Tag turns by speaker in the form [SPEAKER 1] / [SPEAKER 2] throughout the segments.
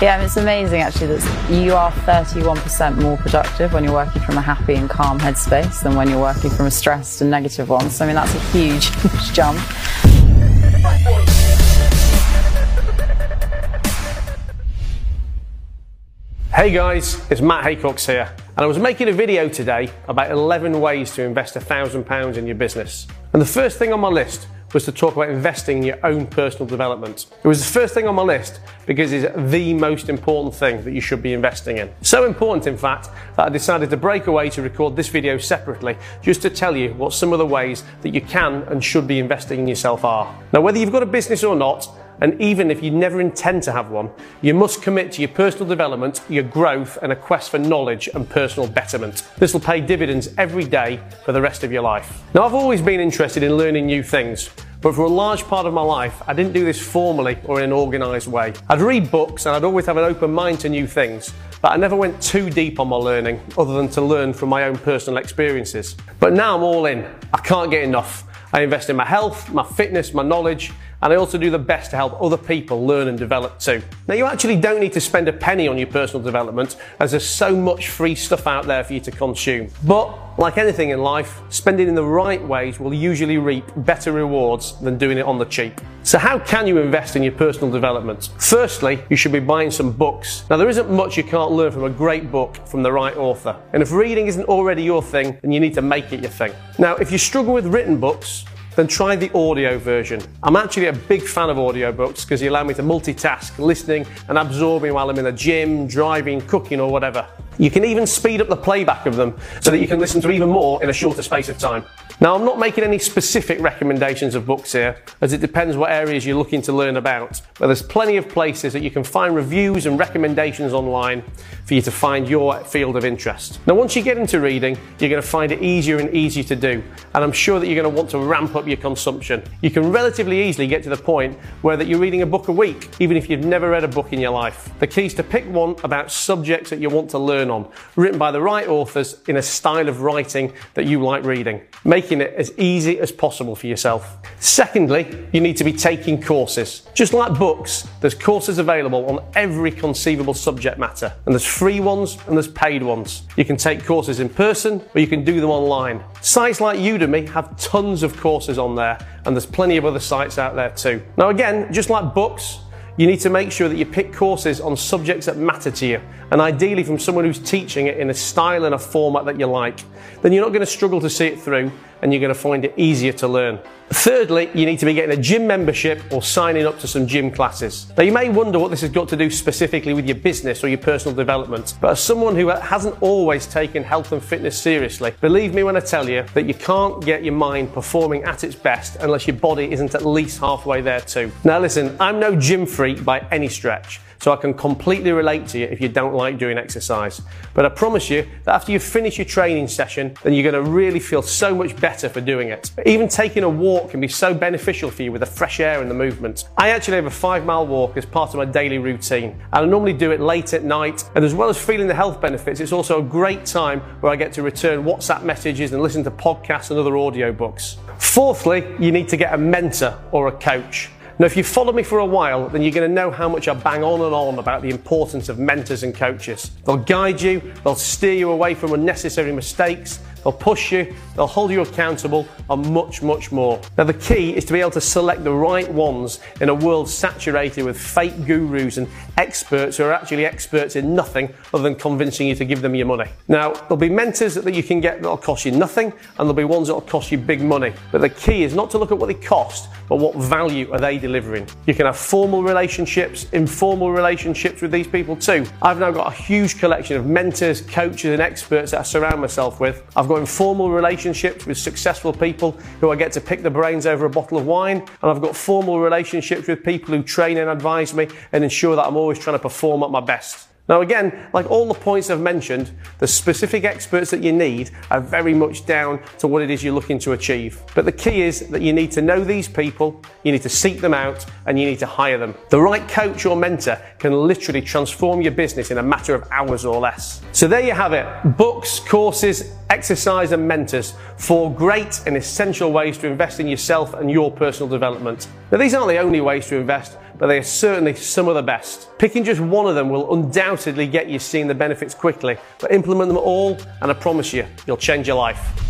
[SPEAKER 1] Yeah, it's amazing actually that you are 31% more productive when you're working from a happy and calm headspace than when you're working from a stressed and negative one. So, I mean, that's a huge, huge jump.
[SPEAKER 2] Hey guys, it's Matt Haycox here, and I was making a video today about 11 ways to invest £1,000 in your business. And the first thing on my list was to talk about investing in your own personal development. It was the first thing on my list because it's the most important thing that you should be investing in. So important, in fact, that I decided to break away to record this video separately just to tell you what some of the ways that you can and should be investing in yourself are. Now, whether you've got a business or not, and even if you never intend to have one, you must commit to your personal development, your growth, and a quest for knowledge and personal betterment. This will pay dividends every day for the rest of your life. Now, I've always been interested in learning new things. But for a large part of my life, I didn't do this formally or in an organised way. I'd read books and I'd always have an open mind to new things, but I never went too deep on my learning other than to learn from my own personal experiences. But now I'm all in. I can't get enough. I invest in my health, my fitness, my knowledge, and I also do the best to help other people learn and develop too. Now, you actually don't need to spend a penny on your personal development, as there's so much free stuff out there for you to consume. But like anything in life, spending in the right ways will usually reap better rewards than doing it on the cheap. So, how can you invest in your personal development? Firstly, you should be buying some books. Now, there isn't much you can't learn from a great book from the right author. And if reading isn't already your thing, then you need to make it your thing. Now, if you struggle with written books, then try the audio version. I'm actually a big fan of audiobooks because they allow me to multitask, listening and absorbing while I'm in the gym, driving, cooking, or whatever. You can even speed up the playback of them so that you can listen to even more in a shorter space of time. Now, I'm not making any specific recommendations of books here, as it depends what areas you're looking to learn about. But there's plenty of places that you can find reviews and recommendations online for you to find your field of interest. Now, once you get into reading, you're going to find it easier and easier to do, and I'm sure that you're going to want to ramp up your consumption. You can relatively easily get to the point where that you're reading a book a week, even if you've never read a book in your life. The key is to pick one about subjects that you want to learn on, written by the right authors in a style of writing that you like reading. Making it as easy as possible for yourself. Secondly, you need to be taking courses. Just like books, there's courses available on every conceivable subject matter, and there's free ones and there's paid ones. You can take courses in person or you can do them online. Sites like Udemy have tons of courses on there, and there's plenty of other sites out there too. Now, again, just like books, you need to make sure that you pick courses on subjects that matter to you, and ideally from someone who's teaching it in a style and a format that you like. Then you're not going to struggle to see it through, and you're going to find it easier to learn. Thirdly, you need to be getting a gym membership or signing up to some gym classes. Now, you may wonder what this has got to do specifically with your business or your personal development, but as someone who hasn't always taken health and fitness seriously, believe me when I tell you that you can't get your mind performing at its best unless your body isn't at least halfway there too. Now, listen, I'm no gym freak by any stretch. So I can completely relate to you if you don't like doing exercise. But I promise you that after you finish your training session, then you're going to really feel so much better for doing it. Even taking a walk can be so beneficial for you with the fresh air and the movement. I actually have a five mile walk as part of my daily routine. And I normally do it late at night. And as well as feeling the health benefits, it's also a great time where I get to return WhatsApp messages and listen to podcasts and other audiobooks. Fourthly, you need to get a mentor or a coach. Now, if you've followed me for a while, then you're going to know how much I bang on and on about the importance of mentors and coaches. They'll guide you, they'll steer you away from unnecessary mistakes, they'll push you, they'll hold you accountable, and much, much more. Now, the key is to be able to select the right ones in a world saturated with fake gurus and experts who are actually experts in nothing other than convincing you to give them your money. Now, there'll be mentors that you can get that'll cost you nothing, and there'll be ones that'll cost you big money. But the key is not to look at what they cost, but what value are they delivering? You can have formal relationships, informal relationships with these people too. I've now got a huge collection of mentors, coaches, and experts that I surround myself with. I've got informal relationships with successful people who I get to pick the brains over a bottle of wine, and I've got formal relationships with people who train and advise me and ensure that I'm always trying to perform at my best. Now, again, like all the points I've mentioned, the specific experts that you need are very much down to what it is you're looking to achieve. But the key is that you need to know these people, you need to seek them out, and you need to hire them. The right coach or mentor can literally transform your business in a matter of hours or less. So there you have it books, courses, exercise, and mentors. Four great and essential ways to invest in yourself and your personal development. Now, these aren't the only ways to invest but they are certainly some of the best. Picking just one of them will undoubtedly get you seeing the benefits quickly, but implement them all, and I promise you, you'll change your life.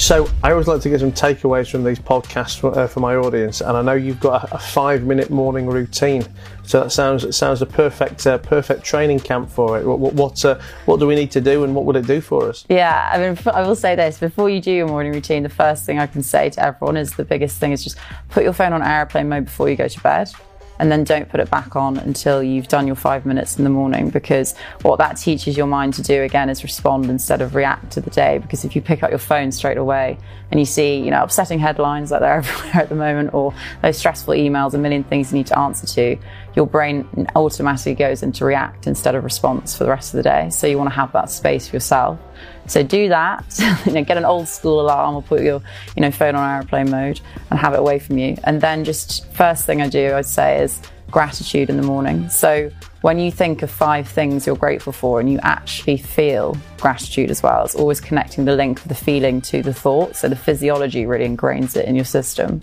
[SPEAKER 2] So I always like to get some takeaways from these podcasts for, uh, for my audience, and I know you've got a, a five-minute morning routine. So that sounds it sounds a perfect uh, perfect training camp for it. What what what, uh, what, do we need to do, and what would it do for us?
[SPEAKER 1] Yeah, I mean, I will say this: before you do your morning routine, the first thing I can say to everyone is the biggest thing is just put your phone on airplane mode before you go to bed and then don't put it back on until you've done your five minutes in the morning because what that teaches your mind to do again is respond instead of react to the day. Because if you pick up your phone straight away and you see you know upsetting headlines like they're everywhere at the moment or those stressful emails a million things you need to answer to your brain automatically goes into react instead of response for the rest of the day. So you want to have that space for yourself so do that. you know, get an old school alarm or put your you know phone on airplane mode and have it away from you. And then just first thing I do, I'd say is gratitude in the morning. So when you think of five things you're grateful for and you actually feel gratitude as well, it's always connecting the link of the feeling to the thought. So the physiology really ingrains it in your system.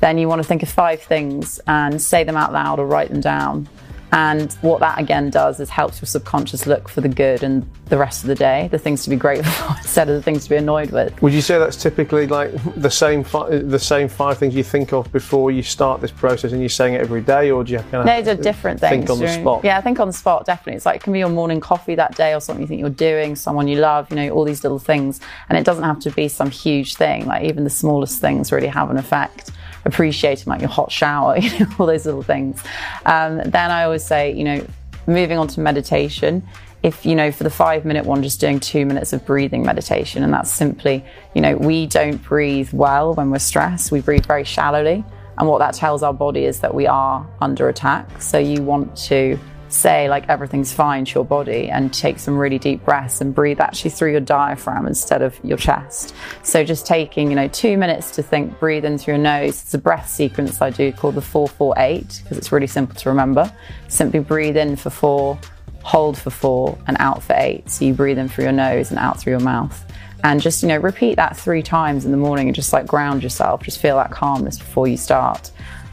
[SPEAKER 1] Then you want to think of five things and say them out loud or write them down. And what that again does is helps your subconscious look for the good and the rest of the day, the things to be grateful for instead of the things to be annoyed with.
[SPEAKER 2] Would you say that's typically like the same fi- the same five things you think of before you start this process, and you're saying it every day, or do you kind of
[SPEAKER 1] no, they're different things.
[SPEAKER 2] Think on the spot.
[SPEAKER 1] Yeah, I think on the spot definitely. It's like it can be your morning coffee that day, or something you think you're doing, someone you love, you know, all these little things, and it doesn't have to be some huge thing. Like even the smallest things really have an effect appreciating like your hot shower, you know, all those little things. Um, then I always say, you know, moving on to meditation, if you know for the five minute one just doing two minutes of breathing meditation and that's simply you know we don't breathe well when we're stressed we breathe very shallowly and what that tells our body is that we are under attack so you want to say like everything's fine to your body and take some really deep breaths and breathe actually through your diaphragm instead of your chest. So just taking, you know, two minutes to think, breathe in through your nose. It's a breath sequence I do called the 448 because it's really simple to remember. Simply breathe in for four, hold for four, and out for eight. So you breathe in through your nose and out through your mouth. And just, you know, repeat that three times in the morning and just like ground yourself. Just feel that calmness before you start.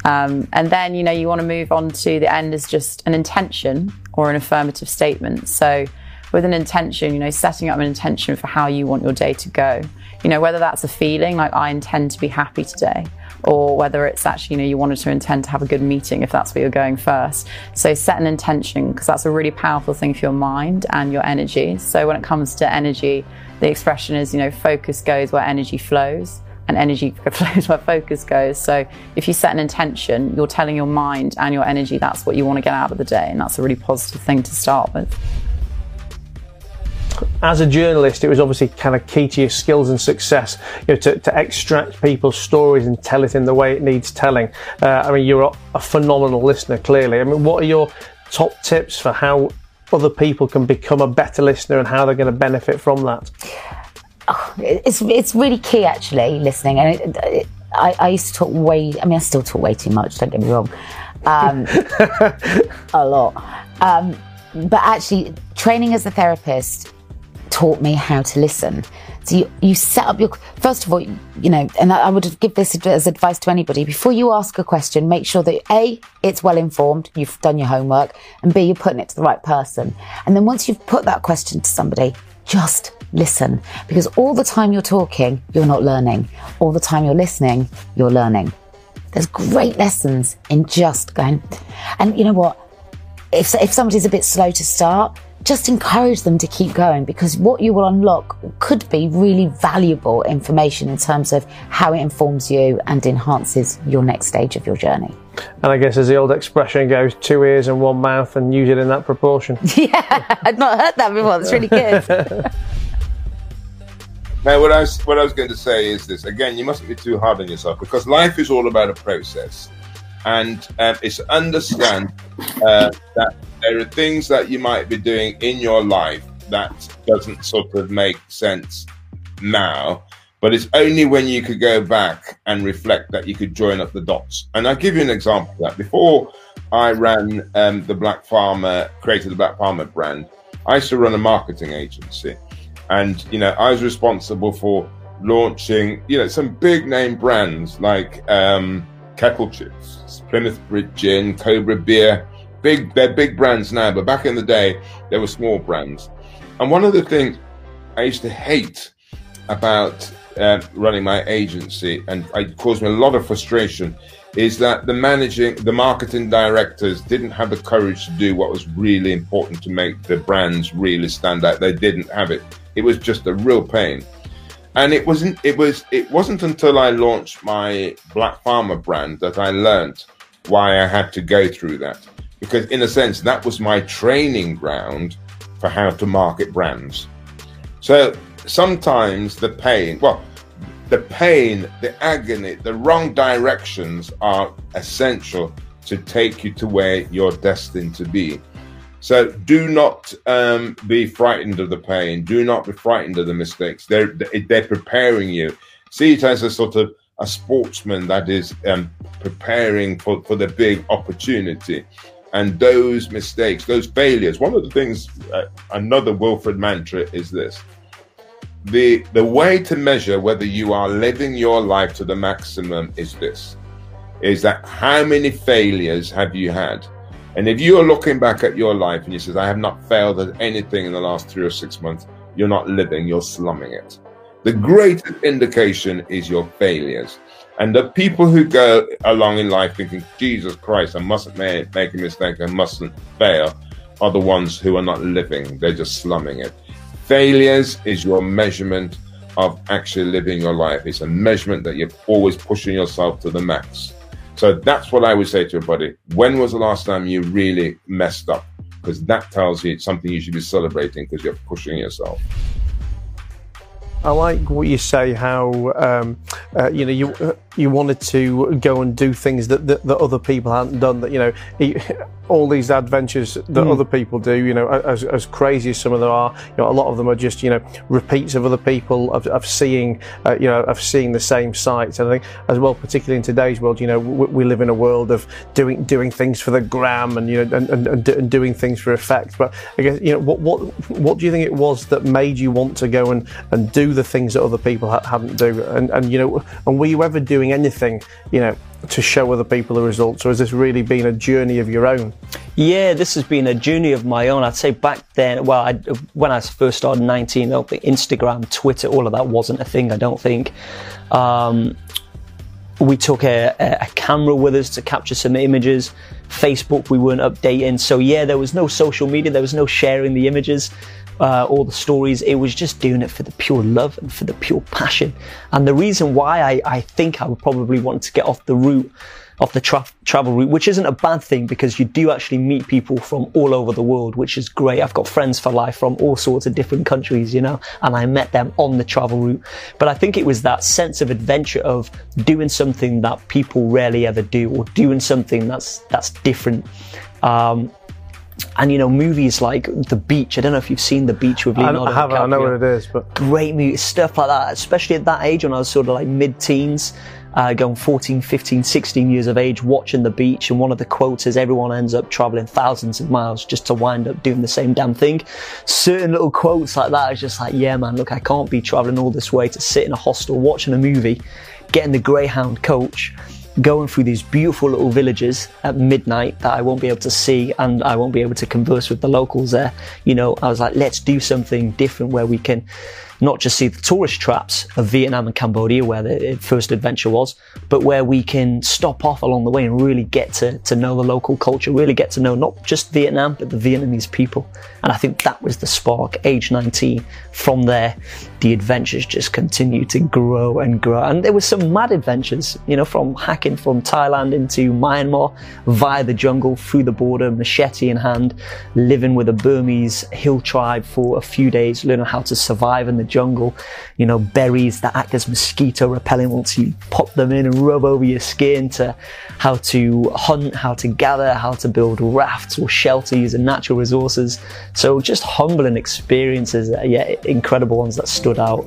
[SPEAKER 1] Um, and then, you know, you want to move on to the end is just an intention or an affirmative statement. So, with an intention, you know, setting up an intention for how you want your day to go. You know, whether that's a feeling like I intend to be happy today, or whether it's actually, you know, you wanted to intend to have a good meeting if that's where you're going first. So set an intention because that's a really powerful thing for your mind and your energy. So when it comes to energy, the expression is, you know, focus goes where energy flows and energy flows where focus goes. So if you set an intention, you're telling your mind and your energy that's what you want to get out of the day, and that's a really positive thing to start with.
[SPEAKER 2] As a journalist, it was obviously kind of key to your skills and success, you know, to, to extract people's stories and tell it in the way it needs telling. Uh, I mean, you're a, a phenomenal listener, clearly. I mean, what are your top tips for how other people can become a better listener and how they're going to benefit from that?
[SPEAKER 3] Oh, it's it's really key actually listening, and it, it, I, I used to talk way. I mean, I still talk way too much. Don't get me wrong, um, a lot. Um, but actually, training as a therapist taught me how to listen. So you, you set up your first of all, you know, and I would give this as advice to anybody before you ask a question. Make sure that a it's well informed, you've done your homework, and b you're putting it to the right person. And then once you've put that question to somebody, just listen because all the time you're talking, you're not learning. All the time you're listening, you're learning. There's great lessons in just going. And you know what? If, if somebody's a bit slow to start, just encourage them to keep going because what you will unlock could be really valuable information in terms of how it informs you and enhances your next stage of your journey.
[SPEAKER 2] And I guess as the old expression goes, two ears and one mouth, and use it in that proportion.
[SPEAKER 3] Yeah, I'd not heard that before. That's really good.
[SPEAKER 4] Now, what I, was, what I was going to say is this again, you mustn't be too hard on yourself because life is all about a process. And um, it's understand uh, that there are things that you might be doing in your life that doesn't sort of make sense now, but it's only when you could go back and reflect that you could join up the dots. And I'll give you an example of that. Before I ran um, the Black Farmer, created the Black Farmer brand, I used to run a marketing agency. And, you know, I was responsible for launching, you know, some big name brands like, um, Kettle Chips, Plymouth Bridge Gin, Cobra Beer. Big, they're big brands now, but back in the day, they were small brands. And one of the things I used to hate about uh, running my agency, and it caused me a lot of frustration, is that the managing, the marketing directors didn't have the courage to do what was really important to make the brands really stand out. They didn't have it. It was just a real pain. And it wasn't. It was. It wasn't until I launched my Black Farmer brand that I learned why I had to go through that. Because in a sense, that was my training ground for how to market brands. So sometimes the pain, well, the pain, the agony, the wrong directions are essential to take you to where you're destined to be. So do not um, be frightened of the pain. Do not be frightened of the mistakes. They're they're preparing you. See it as a sort of a sportsman that is um, preparing for, for the big opportunity. And those mistakes, those failures. One of the things, uh, another Wilfred mantra is this: the the way to measure whether you are living your life to the maximum is this is that how many failures have you had and if you are looking back at your life and you says i have not failed at anything in the last three or six months you're not living you're slumming it the greatest indication is your failures and the people who go along in life thinking jesus christ i mustn't make, a mistake i mustn't fail are the ones who are not living they're just slumming it Failures is your measurement of actually living your life. It's a measurement that you're always pushing yourself to the max. So that's what I would say to everybody. When was the last time you really messed up? Because that tells you it's something you should be celebrating because you're pushing yourself.
[SPEAKER 2] I like what you say. How um, uh, you know you uh, you wanted to go and do things that, that, that other people hadn't done. That you know all these adventures that mm. other people do, you know, as, as crazy as some of them are, you know, a lot of them are just, you know, repeats of other people of, of seeing, uh, you know, of seeing the same sights. And I think as well, particularly in today's world, you know, we, we, live in a world of doing, doing things for the gram and, you know, and, and, and, doing things for effect. But I guess, you know, what, what, what do you think it was that made you want to go and, and do the things that other people ha- hadn't do? And, and, you know, and were you ever doing anything, you know, to show other people the results, or has this really been a journey of your own?
[SPEAKER 5] Yeah, this has been a journey of my own. I'd say back then, well, I, when I first started 19, Instagram, Twitter, all of that wasn't a thing, I don't think. Um, we took a, a, camera with us to capture some images. Facebook, we weren't updating. So, yeah, there was no social media, there was no sharing the images uh, all the stories. It was just doing it for the pure love and for the pure passion. And the reason why I, I think I would probably want to get off the route off the tra- travel route, which isn't a bad thing because you do actually meet people from all over the world, which is great. I've got friends for life from all sorts of different countries, you know, and I met them on the travel route. But I think it was that sense of adventure of doing something that people rarely ever do or doing something that's, that's different. Um, and you know movies like The Beach. I don't know if you've seen The Beach with Leonardo
[SPEAKER 2] I have.
[SPEAKER 5] DiCaprio.
[SPEAKER 2] I know what it is, but
[SPEAKER 5] great movie stuff like that. Especially at that age when I was sort of like mid-teens, uh, going 14, 15, 16 years of age, watching The Beach. And one of the quotes is, "Everyone ends up traveling thousands of miles just to wind up doing the same damn thing." Certain little quotes like that is just like, "Yeah, man, look, I can't be traveling all this way to sit in a hostel watching a movie, getting the Greyhound coach." Going through these beautiful little villages at midnight that I won't be able to see and I won't be able to converse with the locals there. You know, I was like, let's do something different where we can not just see the tourist traps of Vietnam and Cambodia, where the first adventure was, but where we can stop off along the way and really get to, to know the local culture, really get to know not just Vietnam, but the Vietnamese people. And I think that was the spark, age 19. From there, the adventures just continued to grow and grow. And there were some mad adventures, you know, from hacking from Thailand into Myanmar via the jungle, through the border, machete in hand, living with a Burmese hill tribe for a few days, learning how to survive in the jungle. You know, berries that act as mosquito repellent once you pop them in and rub over your skin to how to hunt, how to gather, how to build rafts or shelter using natural resources. So just humbling experiences, yeah, incredible ones that stood out.